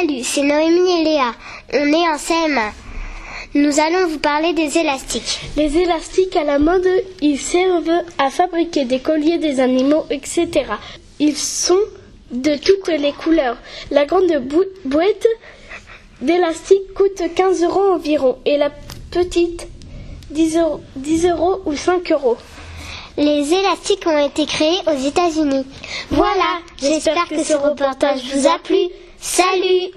Salut, c'est Noémie et Léa. On est en CM1. Nous allons vous parler des élastiques. Les élastiques à la mode, ils servent à fabriquer des colliers, des animaux, etc. Ils sont de toutes les couleurs. La grande boîte d'élastique coûte 15 euros environ et la petite 10 euros, 10 euros ou 5 euros. Les élastiques ont été créés aux États-Unis. Voilà, j'espère que ce reportage vous a plu. Salut